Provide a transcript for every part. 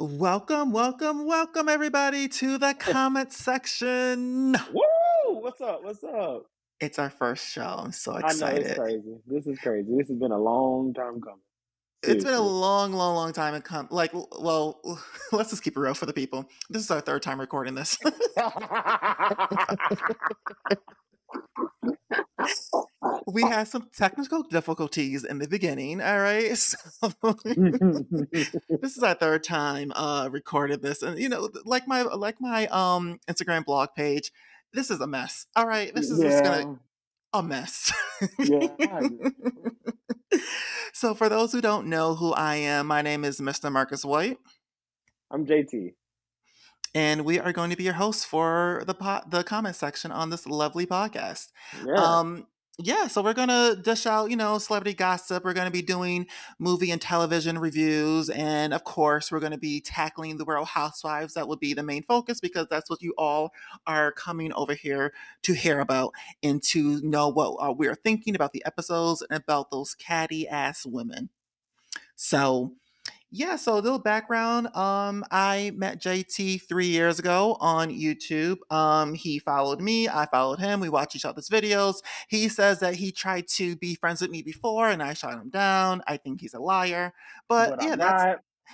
Welcome, welcome, welcome, everybody, to the comment section. Woo! What's up? What's up? It's our first show. I'm so excited. I know it's crazy. This is crazy. This has been a long time coming. It's been a long, long, long time. And come, like, well, let's just keep it real for the people. This is our third time recording this. we had some technical difficulties in the beginning. All right, so this is our third time uh recorded this, and you know, like my like my um Instagram blog page. This is a mess. All right, this is just gonna a mess. Yeah, so, for those who don't know who I am, my name is Mr. Marcus White, I'm JT. and we are going to be your hosts for the po- the comment section on this lovely podcast. Yeah. Um, yeah, so we're gonna dish out, you know, celebrity gossip. We're gonna be doing movie and television reviews, and of course, we're gonna be tackling the Real Housewives. That will be the main focus because that's what you all are coming over here to hear about and to know what uh, we are thinking about the episodes and about those catty ass women. So, yeah, so a little background. Um, I met JT three years ago on YouTube. Um, he followed me, I followed him. We watched each other's videos. He says that he tried to be friends with me before, and I shot him down. I think he's a liar, but, but yeah, I'm that's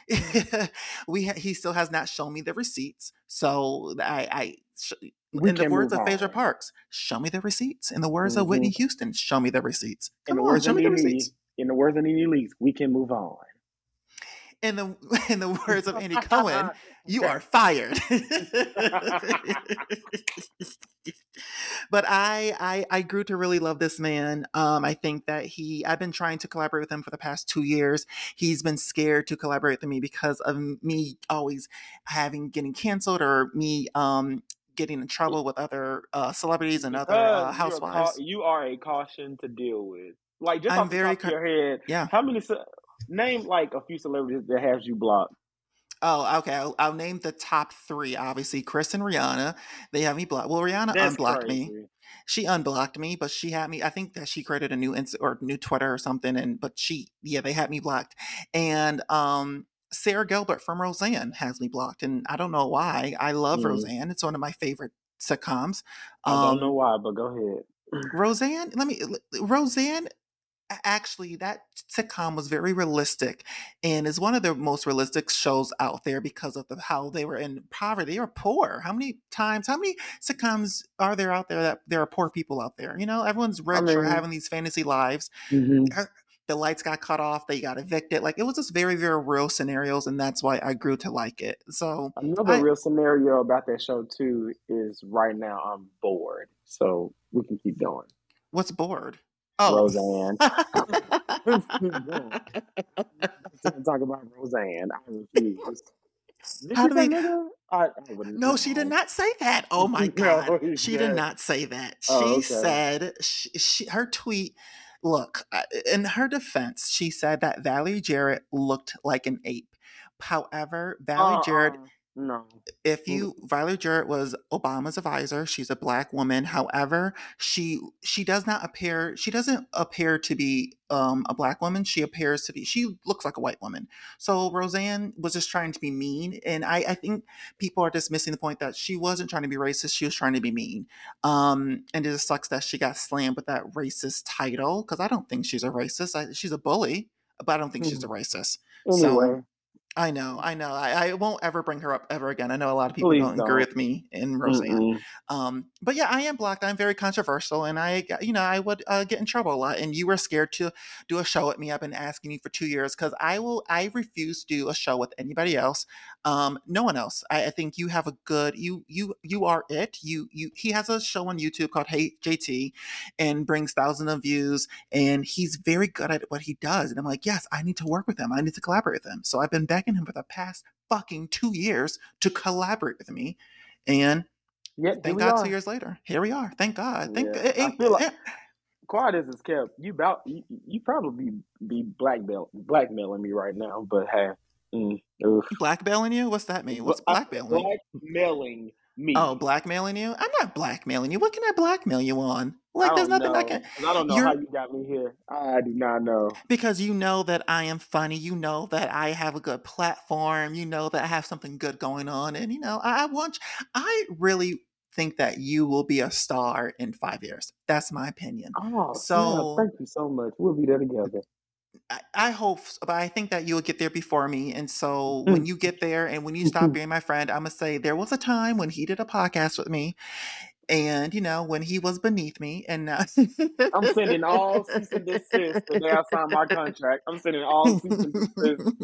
not. we. Ha- he still has not shown me the receipts, so I. I sh- We in the words of Phaedra. Parks, show me the receipts. In the words of Whitney hmm Houston, show me the receipts. In Come the on, words show of me the receipts. in the words of Nene Leakes, we can move on. In the in the words of Andy Cohen, you are fired. but I, I I grew to really love this man. Um, I think that he I've been trying to collaborate with him for the past two years. He's been scared to collaborate with me because of me always having getting canceled or me um getting in trouble with other uh, celebrities and other uh, because you're a housewives. you are a caution to deal with. Like just I'm off the very top of your head, yeah. how many? Name like a few celebrities that has you blocked. Oh, okay. I'll, I'll name the top three. Obviously, Chris and Rihanna. They have me blocked. Well, Rihanna That's unblocked me. She unblocked me, but she had me. I think that she created a new Insta or new Twitter or something. And but she, yeah, they had me blocked. And um, Sara Gilbert from Roseanne has me blocked, and I don't know why. I love Mm. Roseanne. It's one of my favorite sitcoms. I don't know Um, why, but go ahead. Roseanne. Let me. Roseanne. Actually, that sitcom was very realistic, and is one of the most realistic shows out there because of the, how they were in poverty. They were poor. How many times? How many sitcoms are there out there that there are poor people out there? You know, everyone's I rich or mean, having these fantasy lives. hmm Er, The lights got cut off. They got evicted. Like it was just very, very real scenarios, and that's why I grew to like it. So another I real scenario about that show too is right now I'm bored, so we can keep going. what's bored? Oh. Roseanne. Let's keep going. Let's talk about Roseanne. I refuse. Did How do we? I, I wouldn't. No, she did not say that. Oh my God. No, She did not say that. Oh, She okay. said, she, she, her tweet, look, uh, in her defense, she said that Valerie Jarrett looked like an ape. However, Valerie Jarrett, Uh-uh. No. if Mm, you, Valerie Jarrett was Obama's advisor. She's a black woman. However, she she does not appear, she doesn't appear to be um, a black woman. She appears to be, she looks like a white woman. So Roseanne was just trying to be mean. And I, I think people are dismissing the point that she wasn't trying to be racist. She was trying to be mean. Um, and it just sucks that she got slammed with that racist title because I don't think she's a racist. I, she's a bully, but I don't think she's a mm. racist. So Anyway, I know, I know. I, I won't ever bring her up ever again. I know a lot of people please don't agree don't. with me in Roseanne. Mm-mm. Um, but yeah, I am blocked. I'm very controversial, and I, you know, I would uh, get in trouble a lot. And you were scared to do a show with me. I've been asking you for two years because I will. I refuse to do a show with anybody else. Um, no one else. I, I think you have a good. You, you, you are it. You, you. He has a show on YouTube called Hey JT, and brings thousands of views. And he's very good at what he does. And I'm like, yes, I need to work with him. I need to collaborate with him. So I've been begging him for the past fucking two years to collaborate with me. And Here thank God, two years later, here we are. Thank God. Thank. Yeah, It, I it, feel like quiet as it's kept. You about you, you probably be be blackmail blackmailing me right now, but hey, mm, blackmailing you? What's that mean? What's Bla- blackmailing? blackmailing Me. Oh, blackmailing you? I'm not blackmailing you. What can I blackmail you on? Like, there's nothing I can. I don't know how You're you got me here. I do not know. because you know that I am funny. You know that I have a good platform. You know that I have something good going on, and you know I, I want. I really think that you will be a star in five years. That's my opinion. Oh, yeah. So Thank you so much. We'll be there together. I, I hope, but I think that you'll get there before me. And so mm-hmm. when you get there and when you stop mm-hmm. being my friend, I'm gonna say there was a time when he did a podcast with me, and you know when he was beneath me, and now. I'm sending all cease and desist the day I sign my contract. I'm sending all cease and desist.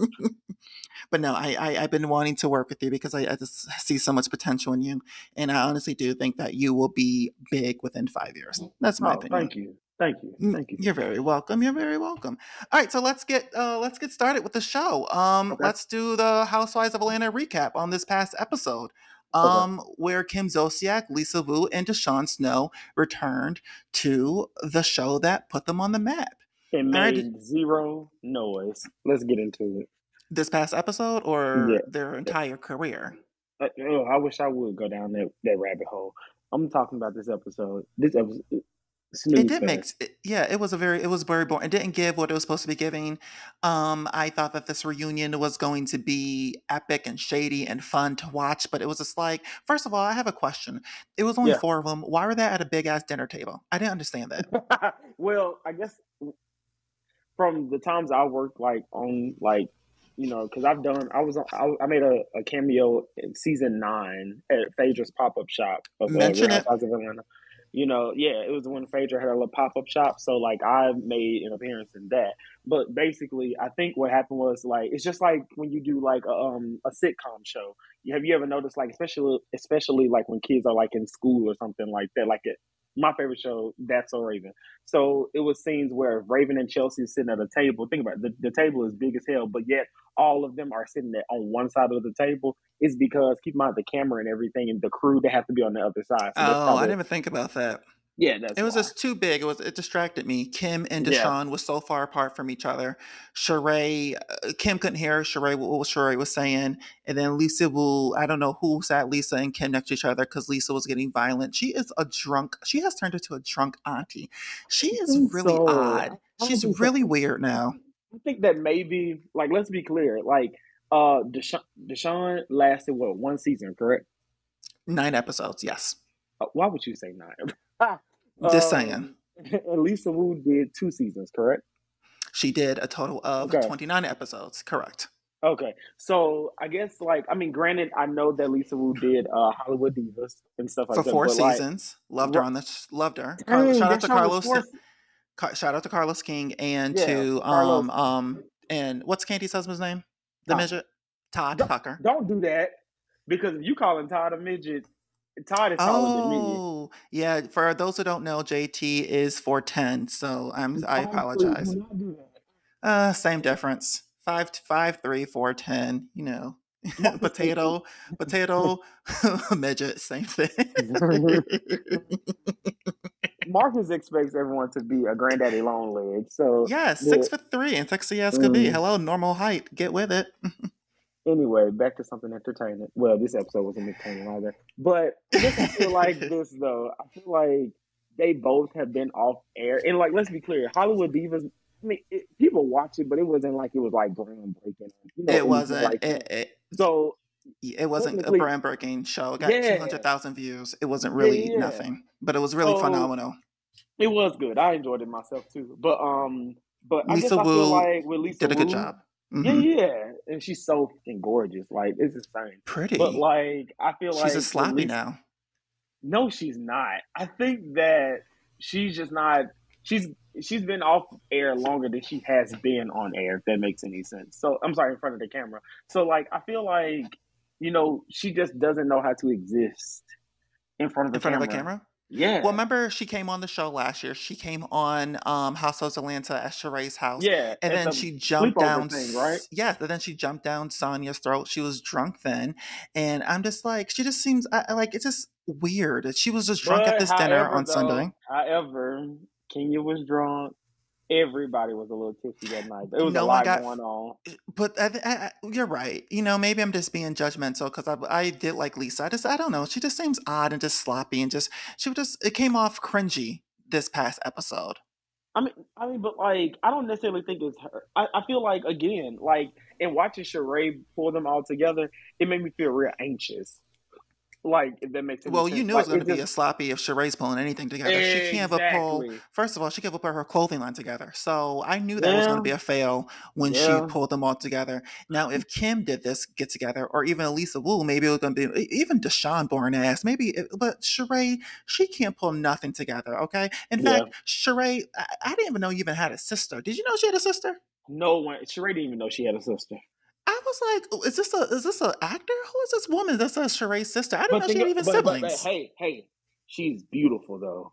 but no, I, I I've been wanting to work with you because I, I just see so much potential in you, and I honestly do think that you will be big within five years. That's my Oh, opinion. thank you. Thank you. Thank you. You're very welcome. You're very welcome. All right, so let's get uh, let's get started with the show. Um, Okay. let's do the Housewives of Atlanta recap on this past episode, Okay. um, where Kim Zolciak, Lisa Wu, and Deshawn Snow returned to the show that put them on the map. It All right, made zero noise. Let's get into it. this past episode or Yeah. their entire career. Uh, oh, I wish I would go down that, that rabbit hole. I'm talking about this episode. This episode, snooze It did make, it, yeah, it was a very, it was very boring. It didn't give what it was supposed to be giving. Um, I thought that this reunion was going to be epic and shady and fun to watch, but it was just like, first of all, I have a question. It was only Yeah. four of them. Why were they at a big ass dinner table? I didn't understand that. well, I guess from the times I worked like on like you know because I've done I was I, I made a, a cameo in season nine at Phaedra's pop up shop of uh, Mention Real it. You know, yeah, it was when Phaedra had a little pop up shop, so like I made an appearance in that. But basically, I think what happened was like it's just like when you do like a, um a sitcom show. Have you ever noticed like especially especially like when kids are like in school or something like that? Like it, my favorite show, That's So Raven. So it was scenes where Raven and Chelsea sitting at a table. Think about it, the, the table is big as hell, but yet all of them are sitting there on one side of the table. It's because keep in mind the camera and everything and the crew they have to be on the other side. So Oh, how I even think about that. Yeah, that's It was just too big. It was it distracted me. Kim and Yeah. Was so far apart from each other. Sheree, uh, Kim couldn't hear Sheree what what Sheree was saying, and then Lisa will. I don't know who sat Lisa and Kim next to each other because Lisa was getting violent. She is a drunk. She has turned into a drunk auntie. She is really so. odd. She's so. really weird now. I think that maybe like let's be clear, like uh Deshawn, Deshawn lasted what one season, correct? Nine episodes. Yes, Uh, why would you say nine? just saying. um, and Lisa Wu did two seasons, correct? She did a total of Okay. twenty nine episodes. Correct. Okay, so I guess like I mean, granted, I know that Lisa Wu did uh Hollywood Divas and stuff like that For four but like, seasons, loved her on the sh- loved her. Carlos, shout out to Carlos. four. Car- shout out to Carlos King and Yeah, to Carlos. um um and what's Kandi's husband's name? The Todd. midget Todd Don't, Tucker. don't do that because if you calling Todd a midget, Todd is taller than me. Oh yeah. For those who don't know, JT is four ten, so I'm I apologize. do not do that. Uh, same difference. Five five three four ten. You know, potato potato midget, same thing. Marcus expects everyone to be a granddaddy long leg. So yeah, six foot three and sexy as could be. mm, Hello, normal height. Get with it. Anyway, back to something entertaining. Well, this episode wasn't entertaining either. But I feel like this though. I feel like they both have been off air. And like let's be clear, Hollywood Divas I mean, it, people watch it, but it wasn't like it was like groundbreaking, you know, It wasn't. like It, it So it wasn't a brand breaking show. It got two yeah, hundred thousand views. It wasn't really yeah. nothing, but it was really So phenomenal. it was good. I enjoyed it myself too. But um, but I guess Lisa I feel like with Lisa did a good Wu, job. yeah, hmm yeah, and she's so fucking gorgeous. Like it's insane. Pretty, But like I feel like She's a sloppy Lisa, now. no, she's not. I think that she's just not. She's she's been off air longer than she has been on air. If that makes any sense. So I'm sorry, in front of the camera. So like I feel like you know she just doesn't know how to exist in front of In the front of a camera. Yeah, Well, remember she came on the show last year. She came on um, Households Atlanta at Sheree's house, yeah, and at then she jumped down. thing, right? Yes, and then she jumped down Sanya's throat. She was drunk then, and I'm just like, she just seems I, like it's just weird. She was just drunk at But this dinner however, on Sunday. though, however, Kenya was drunk everybody was a little tipsy that night. There was a No one lot got going on. but I, I, I- you're right. You know, maybe I'm just being judgmental because I, I did like Lisa. I just, I don't know. She just seems odd and just sloppy and just, she just, it came off cringy this past episode. I mean, I mean, but like, I don't necessarily think it's her. I, I feel like again, like in watching Sheree pull them all together, it made me feel real anxious. Like, if that makes Well, you knew it was going to be a sloppy if Sheree's pulling anything together. She can't pull. First of all, she can't put her clothing line together. So I knew that was going to be a fail when she pulled them all together. Now, if Kim did this get together, or even Elisa Wu, maybe it was going to be even Deshawn born ass. Maybe, it, but Sheree, she can't pull nothing together. Okay. In Yeah. fact, Sheree, I, I didn't even know you even had a sister. Did you know she had a sister? No one. Sheree didn't even know she had a sister. I was like, "Oh, is this a is this an actor? Who is this woman? That's a Sheree's sister. I didn't But know she had even but, but, but siblings. hey, hey, she's beautiful though.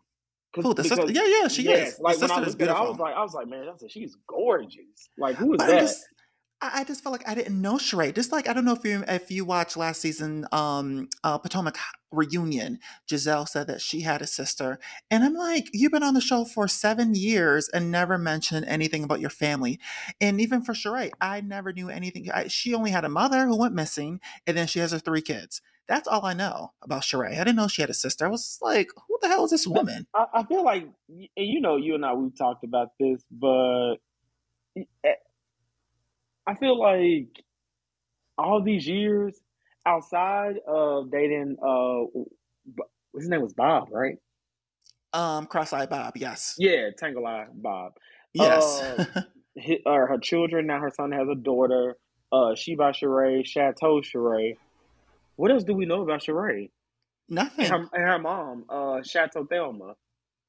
Who the sister? Yeah, yeah, she is. The like when I sister is looked at her, I was like, I was like, man, that's she's gorgeous. Like, who is But that? just I I just felt like I didn't know Sheree. Just like I don't know if you if you watched last season um uh Potomac reunion, Gizelle said that she had a sister. And I'm like, you've been on the show for seven years and never mentioned anything about your family. And even for Sheree, I never knew anything. I, she only had a mother who went missing, and then she has her three kids. That's all I know about Sheree. I didn't know she had a sister. I was like, who the hell is this woman? I, I feel like, and you know, you and I we've talked about this, but eh, I feel like all these years outside of dating, uh, his name was Bob, right? Um, cross-eyed Bob, yes. Yeah, Tangle Eye Bob. Yes. Uh, hi- uh, her children now. Her son has a daughter. Uh, Sheba Sheree, Chateau Sheree. What else do we know about Sheree and Nothing. her, and her mom, uh, Chateau Thelma?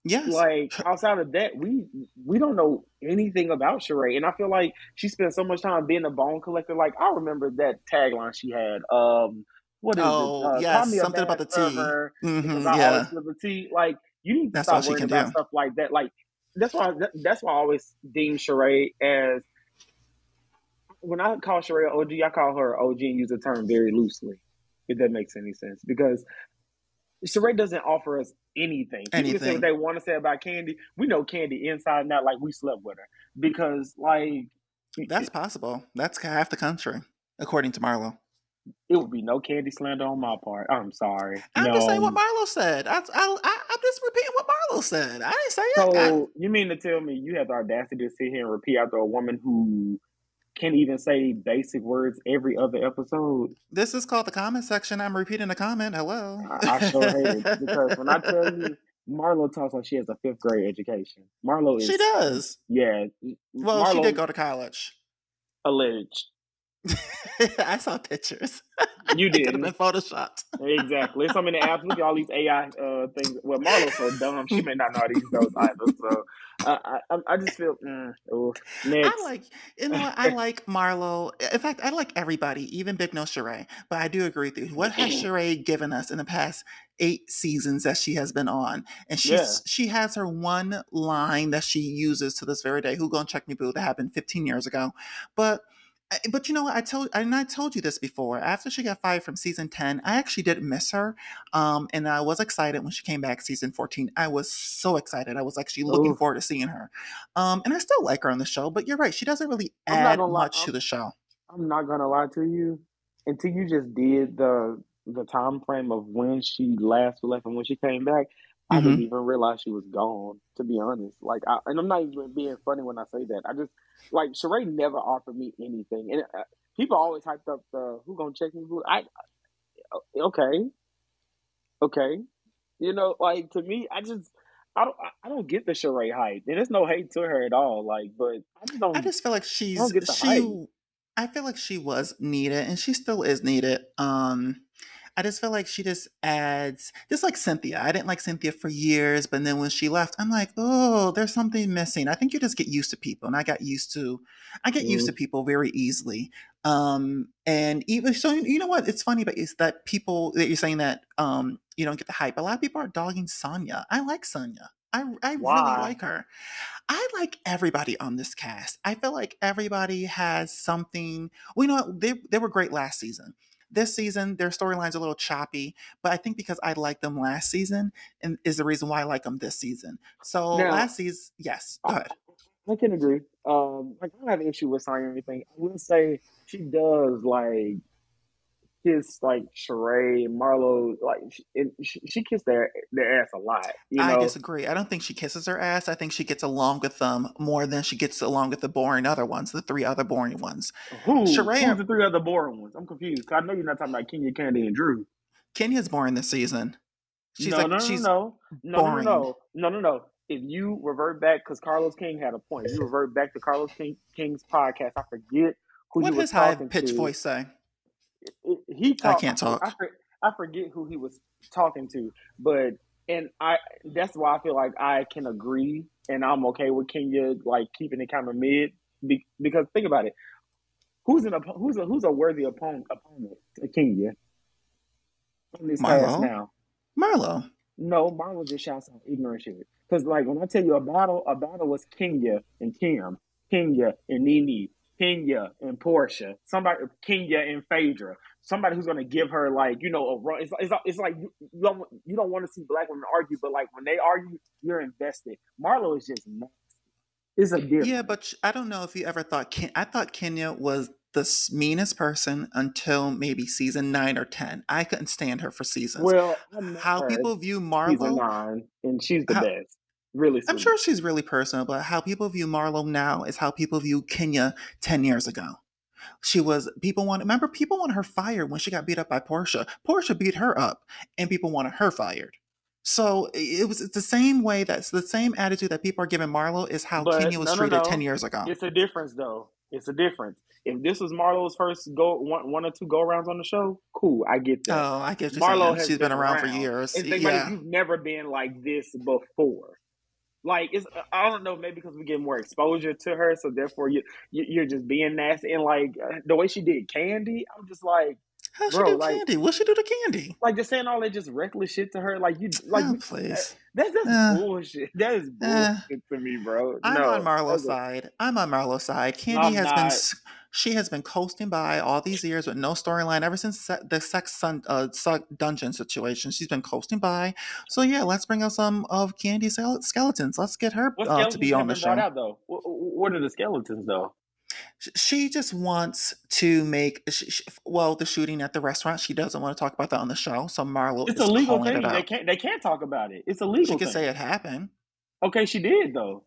Yes. Like outside of that, we we don't know anything about Sheree, and I feel like she spent so much time being a bone collector. Like I remember that tagline she had. Um, what is Oh, it? Uh, yes, something about the tea. server because hmm I yeah. the tea. Like you need to That's stop worrying about do. stuff like that. Like that's why that, that's why I always deem Sheree as when I call Sheree OG, I call her OG and use the term very loosely, if that makes any sense. Because Sheree doesn't offer us anything. People can say what Anything. they want to say about Kandi. We know Kandi inside and out, like we slept with her. Because like That's it, possible. That's half the country, according to Marlo. it would be no Kandi slander on my part. I'm sorry. I'm just saying what No. Marlo said. I, I, I, I'm just repeating what Marlo said. I didn't say it. I, So you mean to tell me you have the audacity to sit here and repeat after a woman who can't even say basic words every other episode? this is called the comment section. I'm repeating a comment. Hello. I, I sure hate it because when I tell you Marlo talks like she has a fifth grade education. Marlo she does. yeah. Well, she did go to college. alleged. I saw pictures. You it could have been photoshopped. Exactly. There's so many apps. Look at all these AI uh, things. Well, Marlo's so dumb. She may not know how to use those either. So I, I, I just feel mm, ooh. I like, you know what? I like Marlo. In fact, I like everybody, even Big No Sheree. But I do agree with you. What has Sheree given us in the past eight seasons that she has been on? And yeah. she has her one line that she uses to this very day. Who gonna check me, boo? That happened 15 years ago. But but you know what? I told and I told you this before. After she got fired from season 10, I actually did miss her. Um, and I was excited when she came back season 14. I was so excited. I was actually looking Ooh. forward to seeing her. Um, and I still like her on the show, but you're right. She doesn't really add much to the show. I'm not gonna lie to you. Until you just did the the time frame of when she last left and when she came back, I hmm didn't even realize she was gone. To be honest, like, I, and I'm not even being funny when I say that. I just like Sheree never offered me anything, and uh, people always hyped up the "Who gonna check me?" Boo? I okay, okay, you know, like to me, I just. I don't, I I don't get the Sheree hype, and there's no hate to her at all. Like, but I just I don't, just feel like I she's get the hype. she. I feel like she was needed, and she still is needed. Um, I just feel like she just adds, just like Cynthia. I didn't like Cynthia for years, but then when she left, I'm like, oh, there's something missing. I think you just get used to people, and I got used to, I get used Mm. to people very easily. Um, and even so, you know what? It's funny, but it's that people that you're saying that um you don't get the hype. A lot of people are dogging Sanya. I like Sanya. I I really like her. I like everybody on this cast. I feel like everybody has something. Well, you know what? They they were great last season. This season, their storyline's a little choppy, but I think because I liked them last season, and is the reason why I like them this season. So Now, last season, yes, go I, ahead. I can agree. Um, like I don't have an issue with Sanya or anything. I will say she does like kiss like Sheree, Marlo, like she, she kissed their their ass a lot. You know? I disagree. I don't think she kisses her ass. I think she gets along with them more than she gets along with the boring other ones, the three other boring ones. Who? Sheree, Who's the three other boring ones? I'm confused. I know you're not talking about Kenya, Kandi, and Drew. Kenya's boring this season. She's no, like, no, no, she's no, no, no, no, no, no, no. If you revert back, because Carlos King had a point. If you revert back to Carlos King, King's podcast, I forget who what he was his high pitched voice say he I can't talk. I, I forget who he was talking to, but and I that's why I feel like I can agree and I'm okay with Kenya like keeping it kind of mid because think about it, who's an who's a who's a worthy opponent opponent to Kenya on this Marlo? now? Marlo. No, Marlo just shouts out ignorant shit. Because like when I tell you a battle, a battle was Kenya and Kim, Kenya and Nene, Kenya and Porsha, somebody Kenya and Phaedra, somebody who's going to give her like you know a run. It's, it's, it's like you, you don't you don't want to see black women argue, but like when they argue, you're invested. Marlo is just nasty. It's a difference. Yeah, but I don't know if you ever thought Ken- I thought Kenya was the meanest person until maybe season nine or ten. I couldn't stand her for seasons. Well, how people view Marlo, season nine, and she's the how, best really I'm sure she's really personal, but how people view Marlo now is how people view Kenya 10 years ago. She was people want remember people wanted her fired when she got beat up by Porsha. Porsha beat her up and people wanted her fired. So it was it's the same way that's the same attitude that people are giving Marlo is how but Kenya was no, treated no, no. 10 years ago. It's a difference though. It's a difference. If this was Marlo's first go one, one or two go rounds on the show, cool, I get that. Oh, I get Marlo has she's been, been around, around, for years. It's yeah. you've never been like this before like it's I don't know maybe because we get more exposure to her, so therefore you, you are just being nasty and like uh, the way she did Kandi, I'm just like. How she do like, Kandi? What she do to Kandi? Like just saying all that just reckless shit to her, like you, like oh, please. That's just uh, bullshit. That is bullshit uh, to me, bro. I'm on Marlo's side. I'm on Marlo's side. Kandi I'm has not. been she has been coasting by all these years with no storyline ever since the sex sun, uh, dungeon situation. She's been coasting by. So yeah, let's bring out some of Kandi's skeletons. Let's get her uh, to be on the show. Out, though? What are the skeletons though? She just wants to make she, well the shooting at the restaurant. She doesn't want to talk about that on the show. So Marlo, it's a legal thing. They can't. They can't talk about it. It's a legal. She can say it happened. Okay, she did though.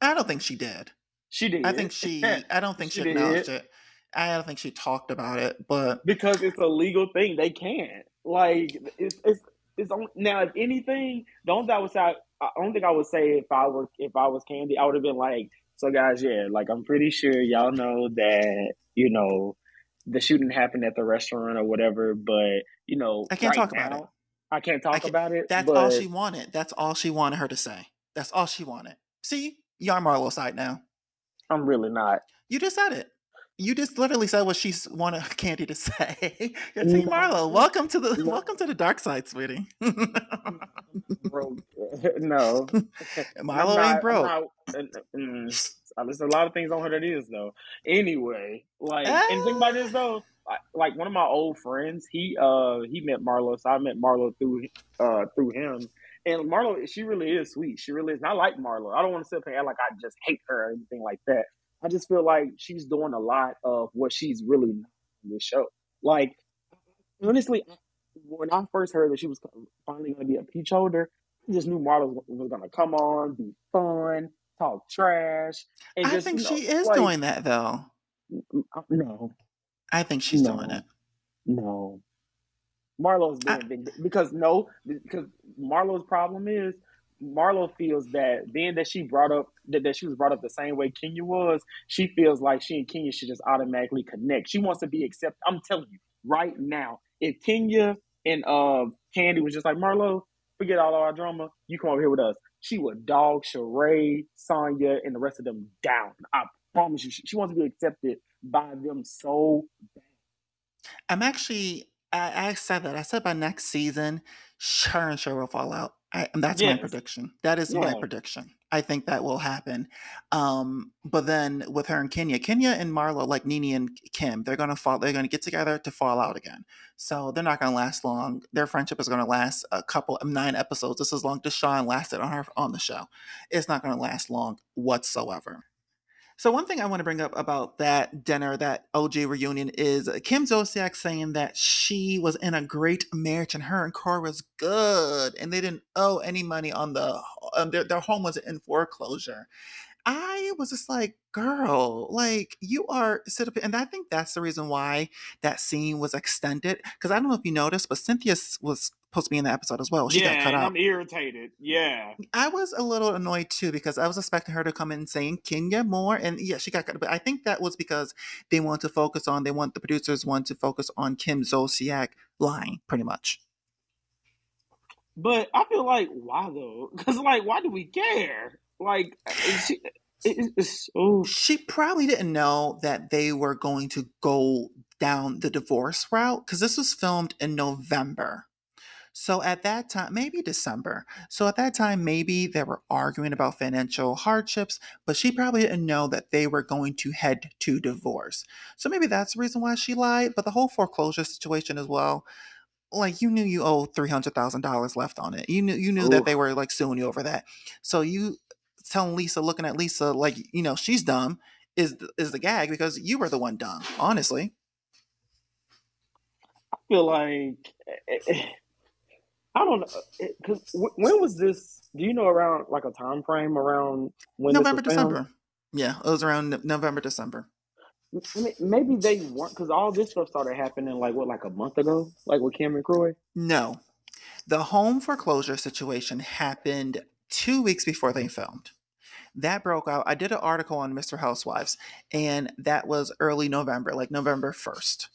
I don't think she did. She did. I think she. I don't think she, she acknowledged it. I don't think she talked about it, but because it's a legal thing, they can't. Like it's it's it's only, now. If anything, the only thing I would say, I don't think I would say if I were if I was Kandi, I would have been like, so guys, yeah, like I'm pretty sure y'all know that you know the shooting happened at the restaurant or whatever, but you know, I can't right talk now, about it. I can't talk I about it. That's but... all she wanted. That's all she wanted her to say. That's all she wanted. See, y'all are on Marlo's side now. I'm really not. You just said it. You just literally said what she wanted Kandi to say. You're Team Marlo. Welcome to the no. welcome to the dark side, sweetie. Bro, no, Marlo not, ain't broke. Not, mm, I listen a lot of things on her that is though. Anyway, like ah. and think about this though. Like one of my old friends, he uh he met Marlo, so I met Marlo through uh through him. And Marlo, she really is sweet. She really is. And I like Marlo. I don't want to sit up and act like I just hate her or anything like that. I just feel like she's doing a lot of what she's really in this show. Like, honestly, when I first heard that she was finally going to be a peach holder, I just knew Marlo was going to come on, be fun, talk trash. And I think you know, she is like, doing that though. Uh, no, I think she's no, doing it. No, Marlo's being big because no, because Marlo's problem is Marlo feels that being that she brought up that, that she was brought up the same way Kenya was, she feels like she and Kenya should just automatically connect. She wants to be accepted. I'm telling you right now, if Kenya and uh, Kandi was just like Marlo, forget all our drama, you come over here with us. She would dog Sheree, Sanya, and the rest of them down. I promise you, she, she wants to be accepted by them so bad. I'm actually I, I said that. I said by next season, her and Cher will fall out. I, that's yes. my prediction. That is yeah. my prediction. I think that will happen. Um, but then with her and Kenya, Kenya and Marlo, like Nene and Kim, they're gonna fall. They're gonna get together to fall out again. So they're not gonna last long. Their friendship is gonna last a couple of nine episodes. This is long Deshawn lasted on her on the show. It's not gonna last long whatsoever. So one thing I want to bring up about that dinner, that OG reunion, is Kim Zolciak saying that she was in a great marriage and her and Kroy was good, and they didn't owe any money on the um, their their home was in foreclosure. I was just like, girl, like you are sit up, and I think that's the reason why that scene was extended. Because I don't know if you noticed, but Cynthia was supposed to be in the episode as well. She yeah, got cut out. I'm irritated. Yeah, I was a little annoyed too because I was expecting her to come in saying Kenya more, and yeah, she got cut. But I think that was because they want to focus on. They want the producers want to focus on Kim Zolciak lying, pretty much. But I feel like why though? Because like, why do we care? Like, she, it's, oh. she probably didn't know that they were going to go down the divorce route because this was filmed in November. So at that time, maybe December. So at that time, maybe they were arguing about financial hardships, but she probably didn't know that they were going to head to divorce. So maybe that's the reason why she lied. But the whole foreclosure situation as well, like you knew you owed three hundred thousand dollars left on it. You knew you knew Ooh. that they were like suing you over that. So you telling Lisa, looking at Lisa like you know she's dumb is is the gag because you were the one dumb. Honestly, I feel like eh, eh, I don't know because when was this? Do you know around like a time frame around when November December? Yeah, it was around November December. Maybe they weren't because all this stuff started happening like what, like a month ago, like with Cameron Crowe. No, the home foreclosure situation happened two weeks before they filmed. That broke out. I did an article on Mr. Housewives, and that was early November, like November 1st.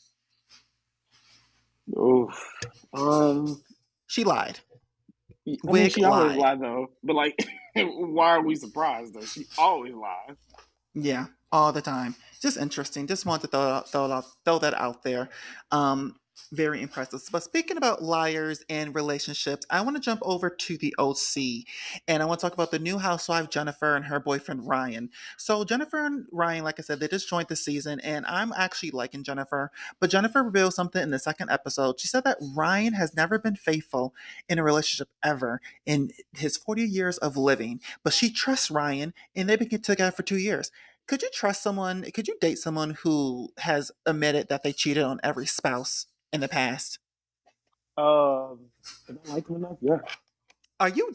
Oof. Um, she lied. I mean, she lied. always lied though. But like, why are we surprised though? She always lies. Yeah, all the time. Just interesting. Just want to throw, throw, throw that out there. Um, very impressive. But speaking about liars and relationships, I want to jump over to the OC and I want to talk about the new housewife, Jennifer, and her boyfriend, Ryan. So, Jennifer and Ryan, like I said, they just joined the season and I'm actually liking Jennifer. But Jennifer revealed something in the second episode. She said that Ryan has never been faithful in a relationship ever in his 40 years of living, but she trusts Ryan and they've been together for two years could you trust someone could you date someone who has admitted that they cheated on every spouse in the past? Um, I don't like him enough. Yeah. Are you?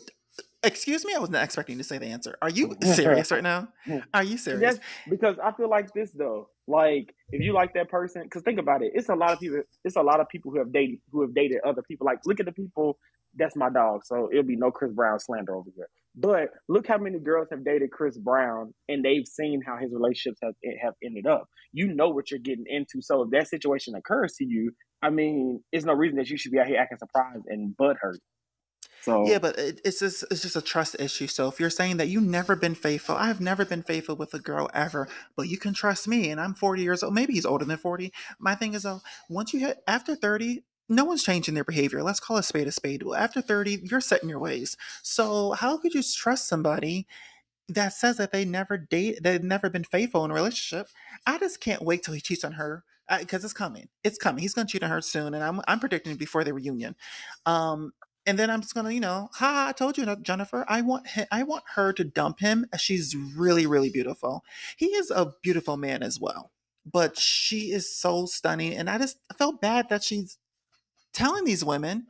Excuse me, I was not expecting to say the answer. Are you serious right now? Are you serious? Yes, because I feel like this though. Like, if you like that person, because think about it, it's a lot of people. It's a lot of people who have dated who have dated other people. Like, look at the people. That's my dog. So it'll be no Chris Brown slander over here. But look how many girls have dated Chris Brown and they've seen how his relationships have have ended up. You know what you're getting into. So if that situation occurs to you, I mean, it's no reason that you should be out here acting surprised and butt hurt. So yeah, but it, it's just it's just a trust issue. So if you're saying that you've never been faithful, I've never been faithful with a girl ever, but you can trust me, and I'm 40 years old. Maybe he's older than 40. My thing is though, once you hit after 30, no one's changing their behavior. Let's call a spade a spade. Well, After 30, you're set in your ways. So how could you trust somebody that says that they never date, they've never been faithful in a relationship? I just can't wait till he cheats on her because it's coming. It's coming. He's gonna cheat on her soon, and I'm I'm predicting before the reunion. Um, and then I'm just gonna, you know, ha! I told you, Jennifer. I want him, I want her to dump him. She's really, really beautiful. He is a beautiful man as well, but she is so stunning, and I just felt bad that she's telling these women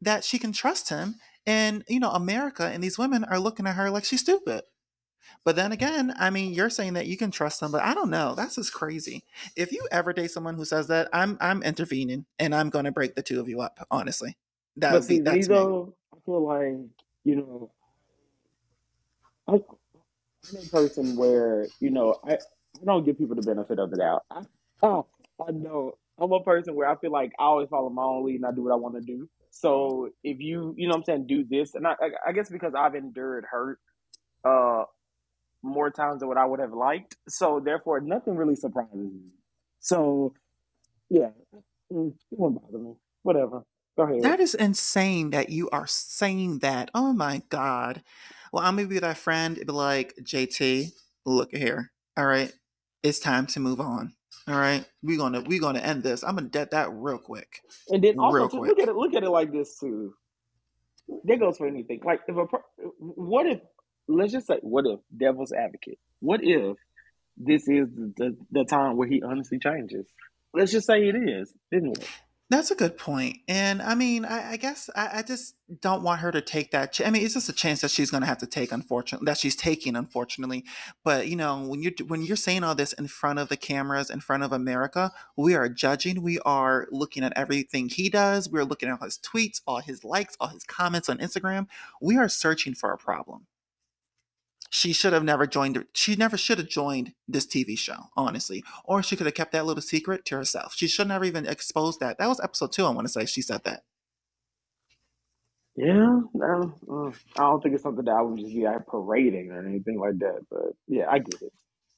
that she can trust him. And, you know, America and these women are looking at her like she's stupid. But then again, I mean, you're saying that you can trust them, but I don't know. That's just crazy. If you ever date someone who says that, I'm I'm intervening and I'm going to break the two of you up. Honestly, that but see, me though, I feel like you know, I, I'm a person where you know I, I don't give people the benefit of the doubt. I, oh, I know I'm a person where I feel like I always follow my own lead and I do what I want to do. So if you, you know I'm saying, do this, and I, I guess because I've endured hurt uh, more times than what I would have liked, so therefore nothing really surprises me. So yeah, mm, it won't bother me. whatever. Go ahead. That is insane that you are saying that. Oh my god. Well, I'm gonna be that friend. Be like, JT, look here. All right, it's time to move on. All right, we're gonna we're gonna end this. I'm gonna dead that real quick. And then also Real too, quick. look at it. Look at it like this too. That goes for anything. Like if a what if let's just say what if devil's advocate? What if this is the, the, the time where he honestly changes? Let's just say it is, didn't it? That's a good point. And I mean, I, I guess I, I just don't want her to take that. Ch- I mean, it's just a chance that she's going to have to take, unfortunately, that she's taking, unfortunately. But you know, when you're when you're saying all this in front of the cameras, in front of America, we are judging. We are looking at everything he does. We're looking at all his tweets, all his likes, all his comments on Instagram. We are searching for a problem. She should have never joined. She never should have joined this TV show, honestly. Or she could have kept that little secret to herself. She should never even exposed that. That was episode two. I want to say she said that. Yeah, no, uh, I don't think it's something that I would just be like parading or anything like that. But yeah, I get it.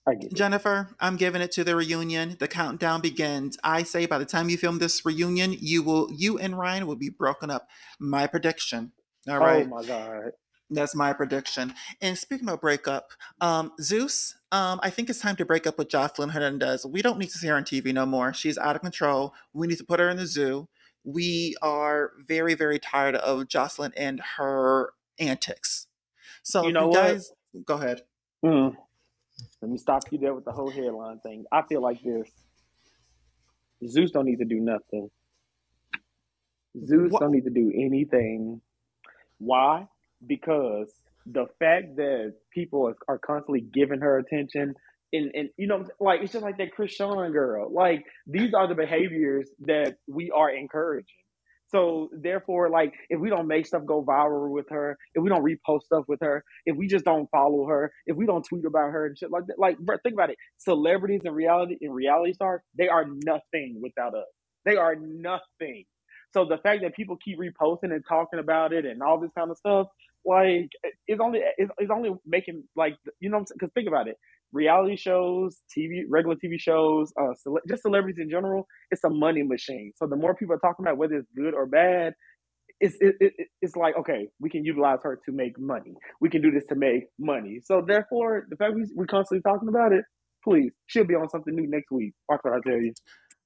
I get it. Jennifer, I'm giving it to the reunion. The countdown begins. I say by the time you film this reunion, you will you and Ryan will be broken up. My prediction. All right. Oh my god. That's my prediction. And speaking of breakup, um, Zeus, um, I think it's time to break up with Joseline Hernandez. We don't need to see her on TV no more. She's out of control. We need to put her in the zoo. We are very, very tired of Joseline and her antics. So, You know you what? go ahead. Mm. Let me stop you there with the whole headline thing. I feel like this. Zeus don't need to do nothing. Zeus What? don't need to do anything. Why? Because the fact that people are, are constantly giving her attention and, and you know like it's just like that Chrisean girl. Like these are the behaviors that we are encouraging. So therefore, like if we don't make stuff go viral with her, if we don't repost stuff with her, if we just don't follow her, if we don't tweet about her and shit like that, like bro, think about it. Celebrities in reality in reality stars, they are nothing without us. They are nothing. So the fact that people keep reposting and talking about it and all this kind of stuff, like it's only it's, it's only making like you know because think about it, reality shows, TV, regular TV shows, uh, just celebrities in general, it's a money machine. So the more people are talking about whether it's good or bad, it's it, it, it's like okay, we can utilize her to make money. We can do this to make money. So therefore, the fact we we constantly talking about it, please, she'll be on something new next week. Watch what I tell you.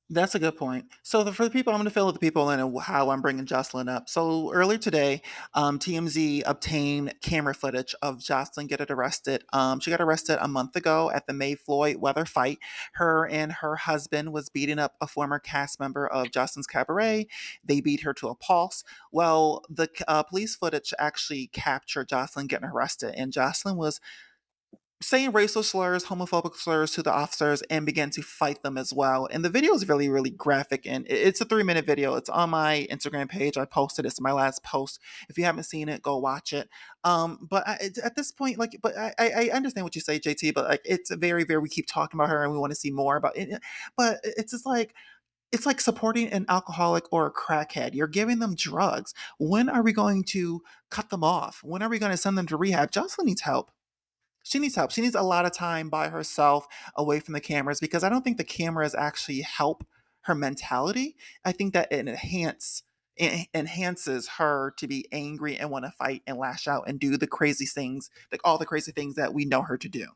That's a good point. So the, for the people, I'm going to fill the people in and how I'm bringing Joseline up. So earlier today, um, TMZ obtained camera footage of Joseline getting arrested. Um, she got arrested a month ago at the May Floyd weather fight. Her and her husband was beating up a former cast member of Joseline's Cabaret. They beat her to a pulse. Well, the uh, police footage actually captured Joseline getting arrested, and Joseline was saying racial slurs, homophobic slurs to the officers and began to fight them as well. And the video is really, really graphic and it's a three minute video. It's on my Instagram page. I posted it's my last post. If you haven't seen it, go watch it. Um, but I, at this point, like, but I, I understand what you say, JT. But like, it's very, very. We keep talking about her and we want to see more about it. But it's just like it's like supporting an alcoholic or a crackhead. You're giving them drugs. When are we going to cut them off? When are we going to send them to rehab? Joseline needs help. She needs help. She needs a lot of time by herself away from the cameras because I don't think the cameras actually help her mentality. I think that it enhance it enhances her to be angry and want to fight and lash out and do the crazy things, like all the crazy things that we know her to do.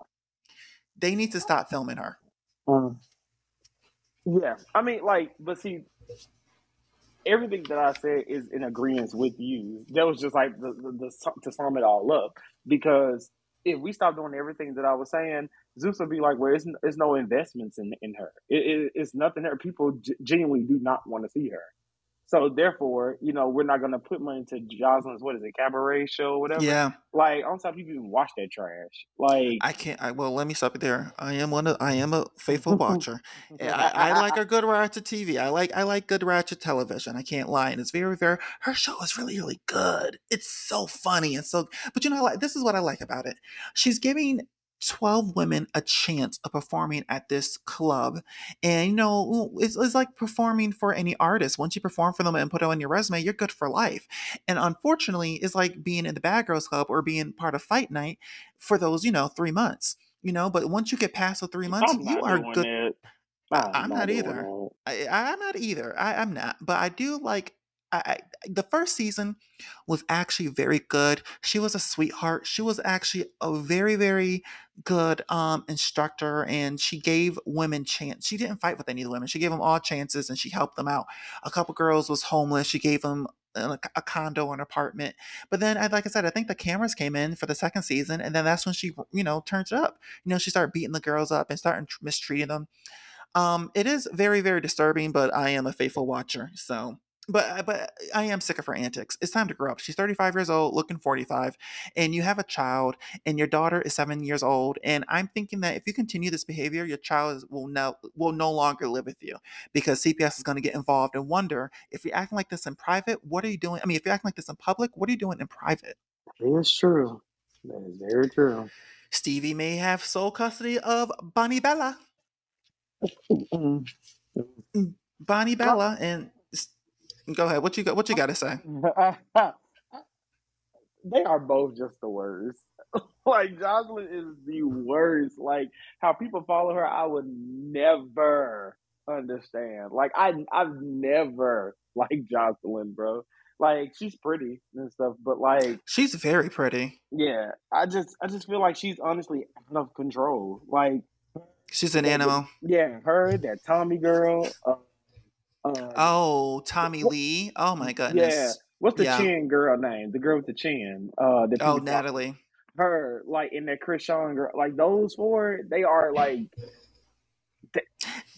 They need to stop filming her. Um, yeah, I mean, like, but see, everything that I said is in agreement with you. That was just like the, the, the to sum it all up. Because if we stop doing everything that I was saying, Zeus would be like, "Well, it's, it's no investments in in her. It, it, it's nothing there. People genuinely do not want to see her. So therefore, you know, we're not going to put money into Joseline's what is it, cabaret show, or whatever. Yeah, Like, on top, people even watch that trash. Like, I can't. I well, let me stop it there. I am one. Of, I am a faithful watcher. I, I like a good ratchet TV. I like I like good ratchet television. I can't lie, and it's very very. Her show is really really good. It's so funny and so. But you know, like this is what I like about it. She's giving. 12 women a chance of performing at this club and you know it's, it's like performing for any artist once you perform for them and put it on your resume you're good for life and unfortunately it's like being in the bad girls club or being part of fight night for those you know three months you know but once you get past the three months you are good. I'm I'm not not either. I, I'm not either. I, I'm not, but I do like. I, I the first season was actually very good. She was a sweetheart. She was actually a very very good um instructor, and she gave women chance. She didn't fight with any of the women. She gave them all chances, and she helped them out. A couple girls was homeless. She gave them. A, a condo, an apartment, but then, I like I said, I think the cameras came in for the second season, and then that's when she, you know, turns it up. You know, she started beating the girls up and starting mistreating them um, it is very, very disturbing, but I am a faithful watcher. So, but uh, but I am sick of her antics. It's time to grow up. She's 35 years old, looking 45, and you have a child, and your daughter is seven years old. And I'm thinking that if you continue this behavior, your child is, will no will no longer live with you because CPS is going to get involved and wonder if you're acting like this in private, what are you doing? I mean, if you're acting like this in public, what are you doing in private? It's true. That is very true. Stevie may have sole custody of Bonnie Bella. Mm. Bonnie Bella and go ahead. What you got? What you got to say? they are both just the worst. like Joseline is the worst. Like how people follow her, I would never understand. Like I, I've never liked Joseline, bro. Like she's pretty and stuff, but like, She's very pretty. yeah, I just, I just feel like she's honestly out of control. Like, She's an animal. yeah, her, that Tommie girl, uh, um, Oh, Tommie what, Lee. Oh my goodness. yeah, what's the Yeah. chin girl name? The girl with the chin, uh, that Oh. Natalie. her like in that Chrisean girl, like those four, they are like they,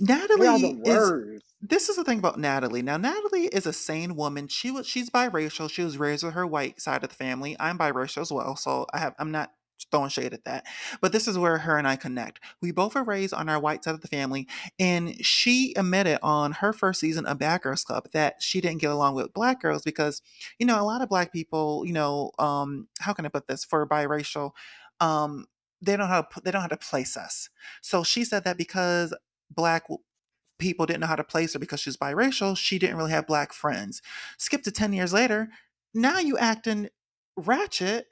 they Natalie is this is the thing about Natalie. Now, Natalie is a sane woman. She was she's biracial. She was raised with her white side of the family. I'm biracial as well, so I have I'm not throwing shade at that. But this is where her and I connect. We both are raised on our white side of the family, and she admitted on her first season of Bad Girls Club that she didn't get along with black girls because, you know, a lot of black people, you know, um, how can I put this for biracial, um, they don't how they don't know how to place us. So she said that because black people didn't know how to place her because she's biracial, she didn't really have black friends. Skip to 10 years later, now you acting ratchet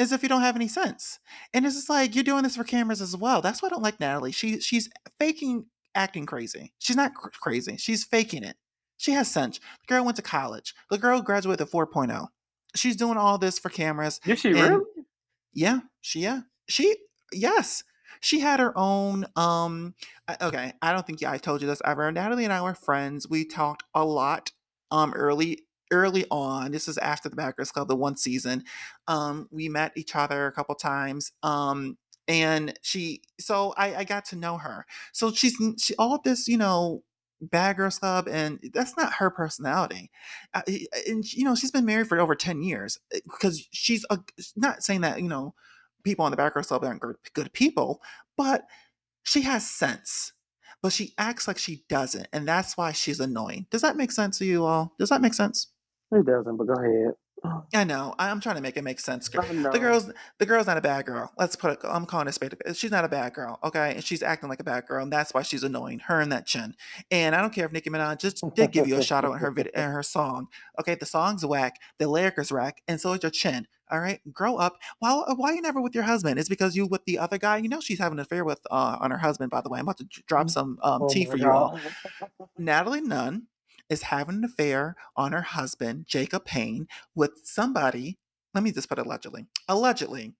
as if you don't have any sense. And it's just like you're doing this for cameras as well. That's why I don't like Natalie. She she's faking acting crazy. She's not cr- crazy. She's faking it. She has sense. The girl went to college. The girl graduated with 4.0. She's doing all this for cameras Did she really? yeah, she yeah. She yes. She had her own um okay, I don't think yeah, I told you this ever. Natalie and I were friends. We talked a lot um early early on. This is after the Backers Club, the one season. Um we met each other a couple times. Um and she so I I got to know her. So she's she all of this, you know, Bad Girls Club, and that's not her personality. Uh, and you know, she's been married for over ten years because she's a, not saying that you know people on the Bad Girls Club aren't good, good people, but she has sense. But she acts like she doesn't, and that's why she's annoying. Does that make sense to you all? Does that make sense? It doesn't, but go ahead. I know. I'm trying to make it make sense. The girl's the girl's not a bad girl. Let's put it. I'm calling it spade. She's not a bad girl, okay? And she's acting like a bad girl, and that's why she's annoying. Her and that chin. And I don't care if Nicki Minaj just did give you a shout out in her video, in her song. Okay, the song's whack, the lyric is whack, and so is your chin. All right, grow up. Why why you never with your husband? It's because you with the other guy. You know she's having an affair with uh on her husband. By the way, I'm about to drop some um Oh tea for you all. Natalie Nunn is having an affair on her husband, Jacob Payne, with somebody. Let me just put it allegedly. Allegedly,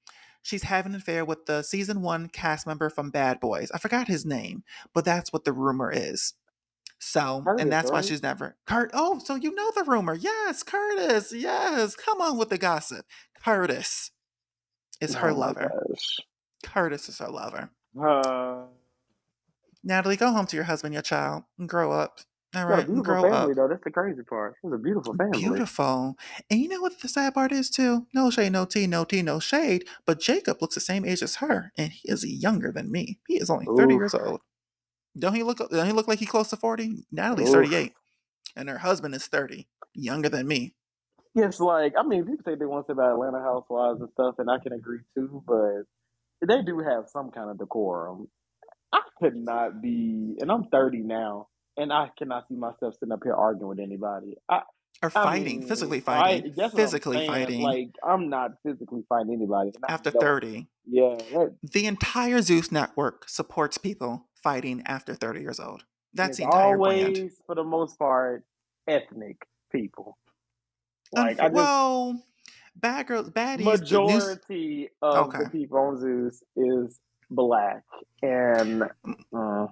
she's having an affair with the season one cast member from Bad Boys. I forgot his name, but that's what the rumor is. So, and Curtis, that's why she's never Kurt. Oh, so you know the rumor? Yes, Curtis. Yes, come on with the gossip. Curtis is her Oh lover. gosh. Curtis is her lover. Uh, Natalie, go home to your husband, your child, and grow up. All she got a right, beautiful family up. though. That's the crazy part. Has a beautiful family. Beautiful. And you know what the sad part is too? No shade, no tea, no tea, no shade. But Jacob looks the same age as her, and he is younger than me. He is only 30 Oof. years old. Don't he look don't he look like he's close to 40? Natalie's Oof. 38. And her husband is 30. Younger than me. It's like I mean, people say they want to say about Atlanta Housewives and stuff, and I can agree too, but they do have some kind of decorum. I could not be, and I'm 30 now, and I cannot see myself sitting up here arguing with anybody. I, Or I fighting, mean, physically fighting. I'm Physically fighting Like I'm not physically fighting anybody. I after 30. yeah, that, The entire Zeus network supports people fighting after 30 years old. That's the entire always, brand. for the most part, ethnic people. Like Unf- I just well, bad girls, baddies. Majority of Okay. the people on Zeus is black, and uh,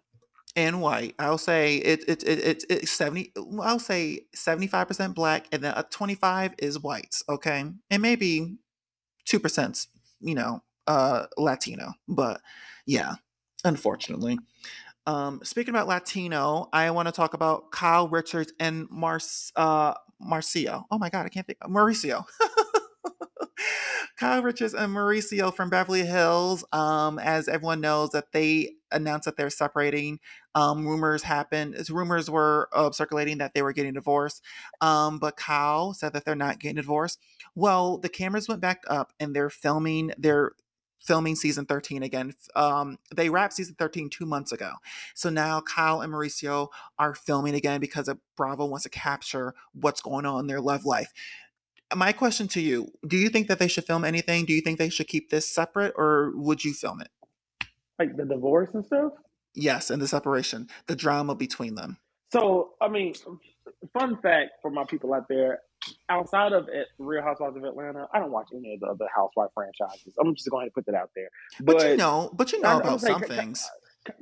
and white. I'll say it it it it, it's seventy. I'll say seventy five percent black, and then a twenty five is whites. Okay, and maybe two percent, you know, uh, Latino. But yeah, unfortunately. Um, speaking about Latino, I want to talk about Kyle Richards and Mars uh Marcio. Oh my god, I can't think Mauricio. Kyle Richards and Mauricio from Beverly Hills. Um, as everyone knows, that they announced that they're separating. Um, rumors happened. Rumors were uh, circulating that they were getting divorced. Um, but Kyle said that they're not getting divorced. Well, the cameras went back up and they're filming. They're filming season 13 again. Um, they wrapped season 13 two months ago. So now Kyle and Mauricio are filming again because Bravo wants to capture what's going on in their love life my question to you do you think that they should film anything do you think they should keep this separate or would you film it like the divorce and stuff. Yes and the separation the drama between them So, I mean, fun fact for my people out there: outside of it, Real Housewives of Atlanta, I don't watch any of the other Housewife franchises. I'm just going to put that out there. but, you know but you know I- about some things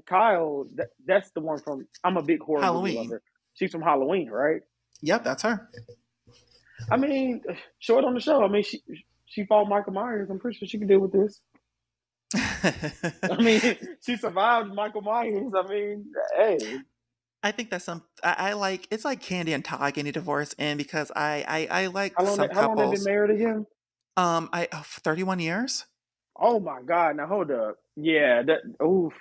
Kyle, that, that's the one from. I'm a big horror movie Halloween. lover. She's from Halloween, right? yep that's her I mean, short on the show. I mean, she she fought Michael Myers. I'm pretty sure she can deal with this. I mean, she survived Michael Myers. I mean, hey, I think that's some. I, I like. It's like Kandi and Todd getting divorced, and because I I, I like how long? some They, how long have they been married again? Um, I oh, thirty-one years, Oh my God! Now hold up. Yeah, that. Oof.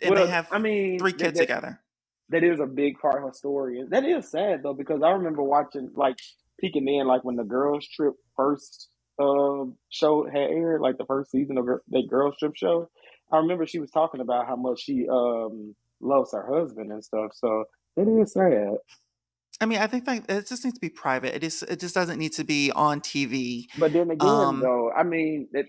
and well, they have I mean, three kids that- together. that is a big part of her story. That is sad though, because I remember watching like peeking in like when the girls trip first um show had aired, like the first season of that girl strip show. I remember she was talking about how much she um loves her husband and stuff. So it is sad. I mean, I think that it just needs to be private. It is. It just doesn't need to be on TV. But then again, Um, though, I mean, it,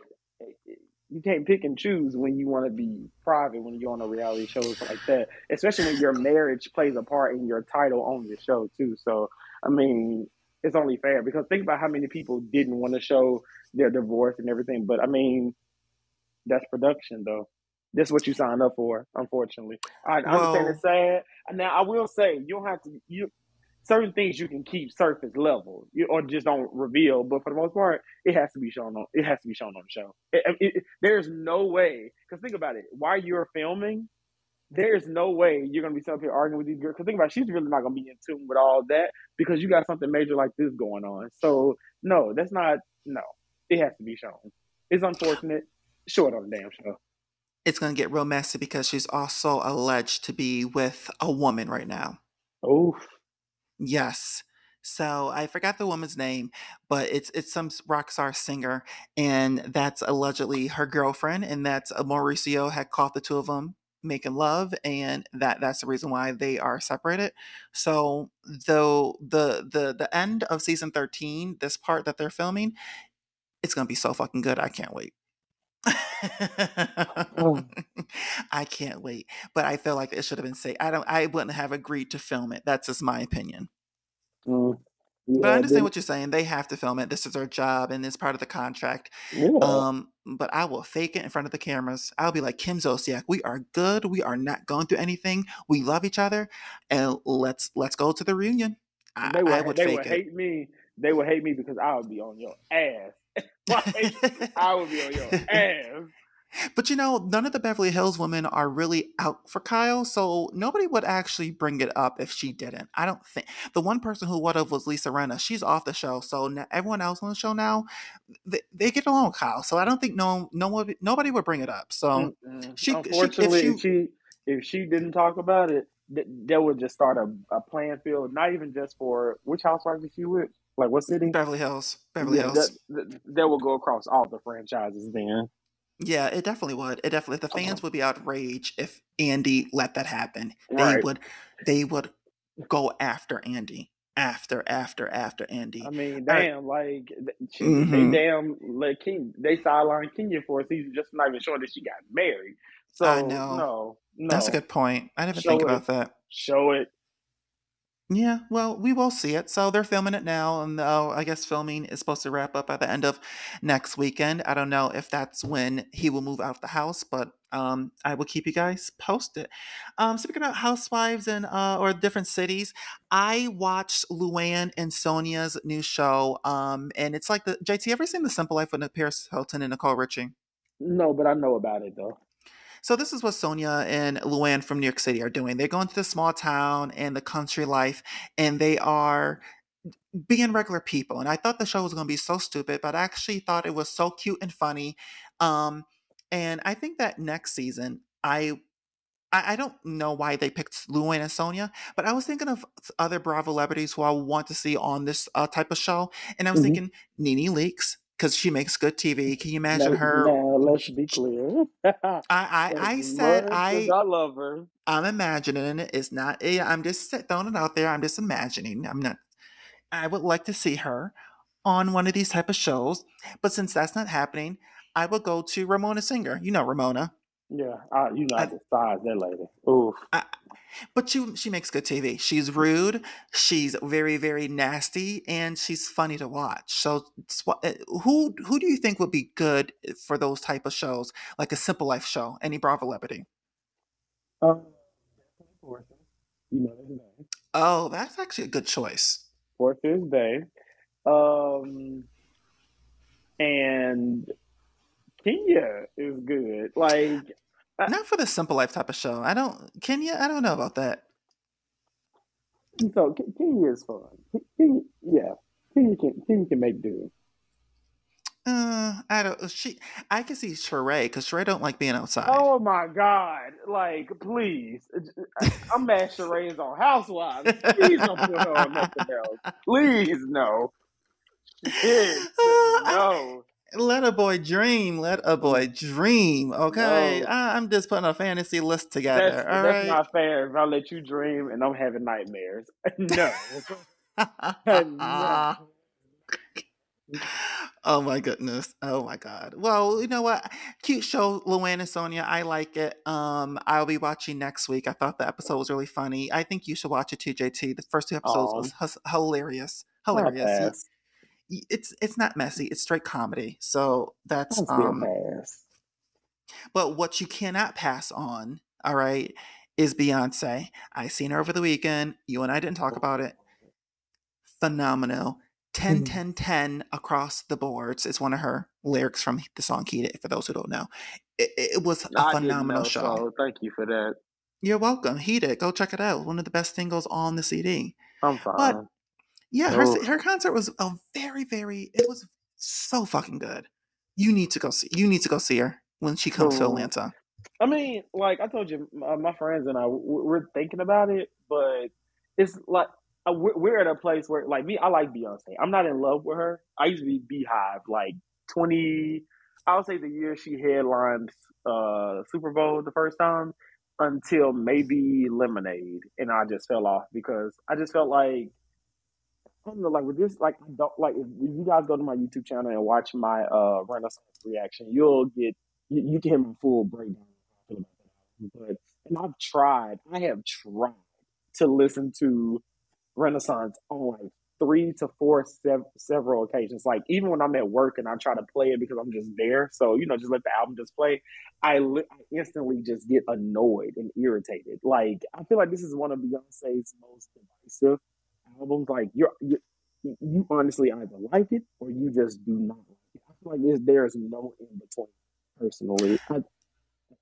you can't pick and choose when you want to be private when you're on a reality show like that. Especially when your marriage plays a part in your title on the show too. So I mean, it's only fair because think about how many people didn't want to show their divorce and everything. But I mean, that's production though. This is what you signed up for, unfortunately. I, I understand Well- it's sad. Now I will say you don't have to you certain things you can keep surface level you, or just don't reveal, but for the most part, it has to be shown on it has to be shown on the show. It, it, it- there's no way because think about it. While you're filming, there's no way you're gonna be sitting up here arguing with these girls. Because think about it, she's really not gonna be in tune with all that because you got something major like this going on. So no, that's not no. It has to be shown. It's unfortunate. Short on the damn show. It's gonna get real messy because she's also alleged to be with a woman right now. Oh. Yes. So I forgot the woman's name, but it's it's some rock star singer, and that's allegedly her girlfriend, and that's uh, Mauricio had caught the two of them making love, and that that's the reason why they are separated. So though the the the end of season thirteen, this part that they're filming, it's gonna be so fucking good. I can't wait. Oh. I can't wait, but I feel like it should have been safe. I don't. I wouldn't have agreed to film it. That's just my opinion. Mm. But I understand then- what you're saying. They have to film it. This is their job and it's part of the contract. yeah. Um, but I will fake it in front of the cameras. I'll be like Kim Zolciak. We are good. We are not going through anything. We love each other, and let's let's go to the reunion. I, they would, I would they would it. hate me. They would hate me because I would be on your ass. Like, I would be on your ass. But you know, none of the Beverly Hills women are really out for Kyle, so nobody would actually bring it up if she didn't. I don't think the one person who would have was Lisa Rinna. She's off the show, so everyone else on the show now they, they get along with Kyle. So I don't think no no one nobody would bring it up. So Mm-mm. she- she- if Unfortunately, if she- she if she didn't talk about it, th- that would just start a, a playing field. Not even just for which housewife is she with? Like what city? Beverly Hills, Beverly Yeah, Hills. That, that, that will go across all the franchises. Then Yeah, it definitely would. It definitely the fans Uh-huh. would be outraged if Andy let that happen. They would they would go after Andy. After, after, after Andy. I mean, right. damn, like she, Mhm. they damn let King they sidelined Kenya for a season just not even sure that she got married. So I know. no, no, That's a good point. I didn't even Show think it. about that. show it. Yeah, well, we will see it. So they're filming it now, and uh, I guess filming is supposed to wrap up at the end of next weekend. I don't know if that's when he will move out of the house, but um, I will keep you guys posted. Um, speaking about housewives and uh, or different cities, I watched Luann and Sonja's new show, um, and it's like the JT. Ever seen The Simple Life with Paris Hilton and Nicole Richie? No, but I know about it though. So this is what Sonja and Luann from New York City are doing. They're going to the small town and the country life, and they are being regular people. And I thought the show was going to be so stupid, but I actually thought it was so cute and funny. Um, and I think that next season, I I, don't know why they picked Luann and Sonja, but I was thinking of other Bravo celebrities who I want to see on this uh, type of show, and I was mm-hmm. thinking NeNe Leakes because she makes good TV. Can you imagine her? Now, let's be clear. I I, I said I I love her. I'm imagining it. It's not. Eh, I'm just throwing it out there. I'm just imagining. I'm not. I would like to see her on one of these type of shows, but since that's not happening, I will go to Ramona Singer. You know Ramona. Yeah, I, you know I despise that lady. Oof. I, but she she makes good TV. She's rude. She's very very nasty, and she's funny to watch. So, eh, who who do you think would be good for those type of shows, like a Simple Life show? Any Bravo celebrity? Um, you know Oh, that's actually a good choice. Fourth is Bay. Um, and Kenya is good. Like not for the simple life type of show. I don't Kenya. I don't know about that. So Kenya is fun. Kenya, yeah, Kenya can Kenya can make do. Uh, I don't. She, I can see Sheree because Sheree don't like being outside. Oh my god! Like, please, I'm mad Sheree is on Housewives. Please don't put her on nothing else. Please, no. no. Let a boy dream. Let a boy dream. Okay, no. I, am just putting a fantasy list together. That's, all that's right? not fair. If I let you dream and I'm having nightmares, no. no. oh my goodness. Oh my god. Well, you know what? Cute show, Luann and Sonja. I like it. Um, I'll be watching next week. I thought the episode was really funny. I think you should watch it too, JT. The first two episodes was hilarious. Hilarious it's it's not messy. It's straight comedy. So that's um. But what you cannot pass on, all right, is Beyonce. I seen her over the weekend. You and I didn't talk about it. Phenomenal. 10 mm-hmm. 10 10 across the boards is one of her lyrics from the song Heated, for those who don't know. It, it was a I phenomenal know, show. So thank you for that. You're welcome. Heated. Go check it out. One of the best singles on the CD. I'm fine. But yeah, her oh. her concert was a very very. It was so fucking good. You need to go see. You need to go see her when she comes to Atlanta. I mean, like I told you, my, my friends and I we're thinking about it, but it's like uh, we're at a place where, like me, I like Beyonce. I'm not in love with her. I used to be BeyHive, like twenty. I would say the year she headlined uh, Super Bowl the first time until maybe Lemonade, and I just fell off because I just felt like Like with this, like I don't like if you guys go to my YouTube channel and watch my uh Renaissance reaction, you'll get you, you can hear a full breakdown But and I've tried, I have tried to listen to Renaissance on like three to four sev- several occasions. Like even when I'm at work and I try to play it because I'm just there, so you know, just let the album just play. I, li- I instantly just get annoyed and irritated. Like I feel like this is one of Beyonce's most divisive albums, like you're, you you honestly either like it or you just do not like it. I feel like there's there's no in between. Personally, I,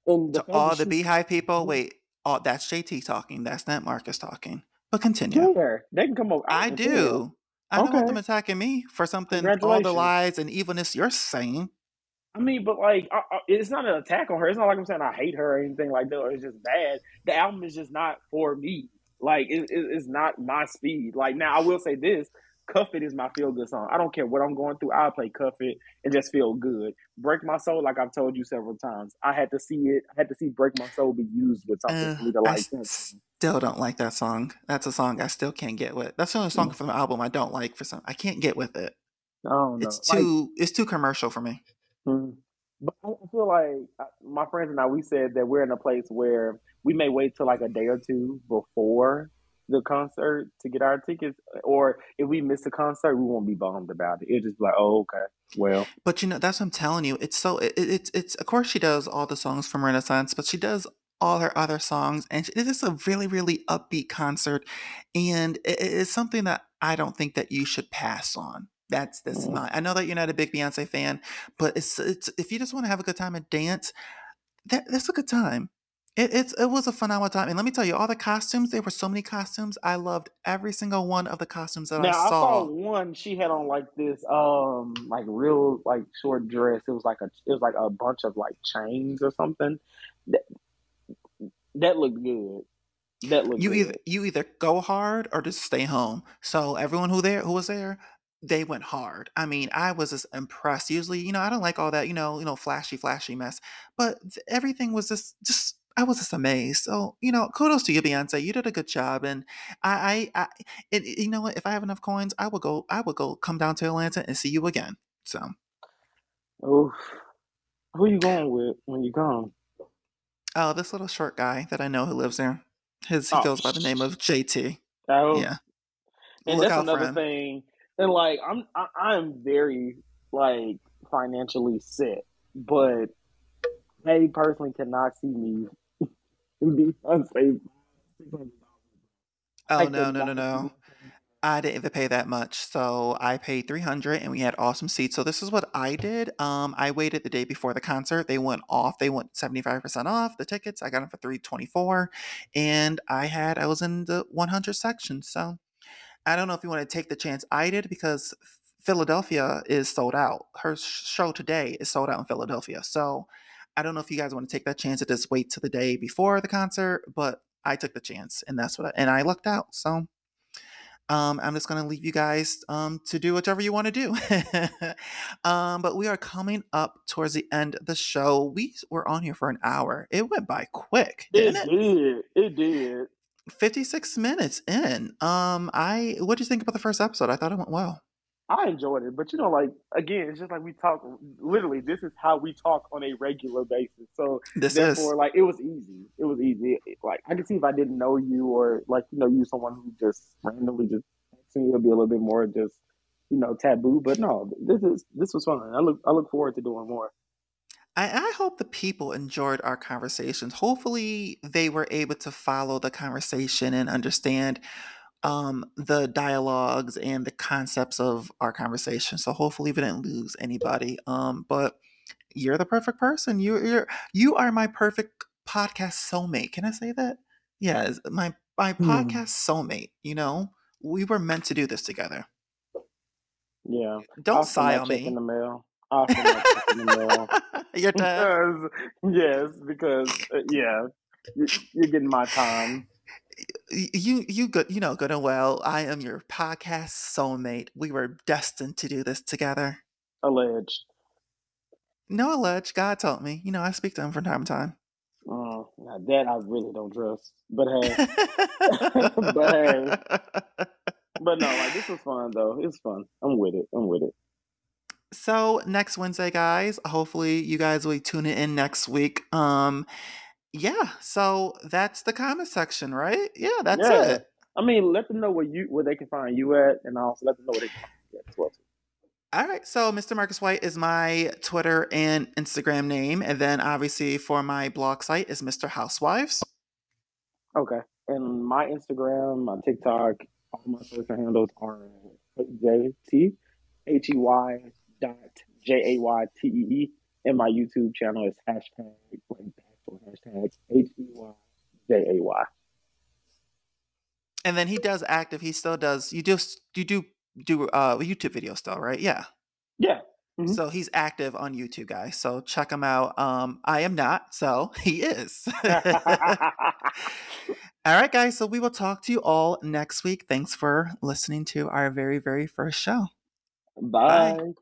and to all the BeyHive people, mm-hmm. wait, oh, that's JT talking. That's not Marcus talking. But continue. Sure. They can come over. I, I do. I don't want them attacking me for something. All the lies and evilness you're saying. I mean, but like, I, I, it's not an attack on her. It's not like I'm saying I hate her or anything like that. Or it's just bad. The album is just not for me. Like it, it, it's not my speed. Like now, I will say this: Cuff It is my feel good song. I don't care what I'm going through. I'll play Cuff It and just feel good. Break My Soul, like I've told you several times. I had to see it. I had to see Break My Soul be used with something uh, for me to like. I still don't like that song. That's a song I still can't get with. That's the only song mm. from the album I don't like for some. I can't get with it. Oh no, it's too like, it's too commercial for me. Mm. But I feel like uh, my friends and I, we said that we're in a place where we may wait till like a day or two before the concert to get our tickets, or if we miss the concert, we won't be bummed about it. It'll just be like, oh, okay, well. But you know, that's what I'm telling you. It's so it, it's it's of course she does all the songs from Renaissance, but she does all her other songs, and it is a really really upbeat concert, and it is something that I don't think that you should pass on. That's this my. I know that you're not a big Beyonce fan, but it's it's if you just want to have a good time and dance, that that's a good time. It, it's it was a phenomenal time, and let me tell you, all the costumes. There were so many costumes. I loved every single one of the costumes that now, I saw. I saw one. She had on like this, um, like real like short dress. It was like a it was like a bunch of like chains or something. That that looked good. That looked you good. either you either go hard or just stay home. So everyone who there who was there, they went hard. I mean, I was just impressed. Usually, you know, I don't like all that, you know, you know, flashy, flashy mess, but th- everything was just just I was just amazed. So, you know, kudos to you, Beyonce. You did a good job, and I, I, I it, you know what? If I have enough coins, I will go. I will go come down to Atlanta and see you again. So, oh, who are you going with when you come? Oh, this little short guy that I know who lives there. His he oh, goes by the name of JT. Oh, yeah. And Look that's another thing. And like, I'm I, I'm very like financially set, but they personally cannot see me It would be unsafe. Oh no no no no! I didn't even pay that much, so I paid three hundred, and we had awesome seats. So this is what I did. Um, I waited the day before the concert. They went off. They went seventy five percent off the tickets. I got them for three twenty four, and I had I was in the one hundred section. So I don't know if you want to take the chance I did because Philadelphia is sold out. Her show today is sold out in Philadelphia. So I don't know if you guys want to take that chance to just wait to the day before the concert, but I took the chance, and that's what I, and I lucked out. So um, I'm just going to leave you guys um, to do whatever you want to do. um, but we are coming up towards the end of the show. We were on here for an hour. It went by quick. It, it did. It did. 56 minutes in. Um, I what do you think about the first episode? I thought it went well. I enjoyed it, but you know, like again, it's just like we talk. Literally, this is how we talk on a regular basis. So this therefore, is like it was easy. It was easy. Like I could see if I didn't know you, or like you know, you someone who just randomly just texting it'll be a little bit more just you know taboo. But no, this is this was fun. I look I look forward to doing more. I, I hope the people enjoyed our conversations. Hopefully, they were able to follow the conversation and understand um, the dialogues and the concepts of our conversation. So hopefully we didn't lose anybody. Um, but you're the perfect person. You you're you are my perfect podcast soulmate. Can I say that? Yeah, my my hmm. podcast soulmate. You know, we were meant to do this together. Yeah. Don't sigh on me. In the mail. I'll in. Your time. yes, because uh, yeah, you're getting my time. You you good you know good and well i am your podcast soulmate. We were destined to do this together. Alleged. No alleged. God told me. You know i speak to him from time to time. Oh that i really don't trust. But hey. But hey. But no like this was fun though. It's fun. I'm with it. I'm with it so next wednesday guys hopefully you guys will tune in next week um yeah, so that's the comment section, right? Yeah, that's yeah. it. I mean, let them know where you where they can find you at, and also let them know where they can find you at as well. All right, so Mr. Marcus White is my Twitter and Instagram name, and then obviously for my blog site is Mr. Housewives. Okay, and my Instagram, my TikTok, all my social handles are J T H E Y dot J A Y T E E, and my YouTube channel is hashtag like hashtag H E Y J A Y. And then he does active. He still does. You just you do do uh YouTube videos still, right? Yeah. Yeah. Mm-hmm. So he's active on YouTube, guys. So check him out. Um, I am not, so he is. all right, guys. So we will talk to you all next week. Thanks for listening to our very, very first show. Bye. Bye.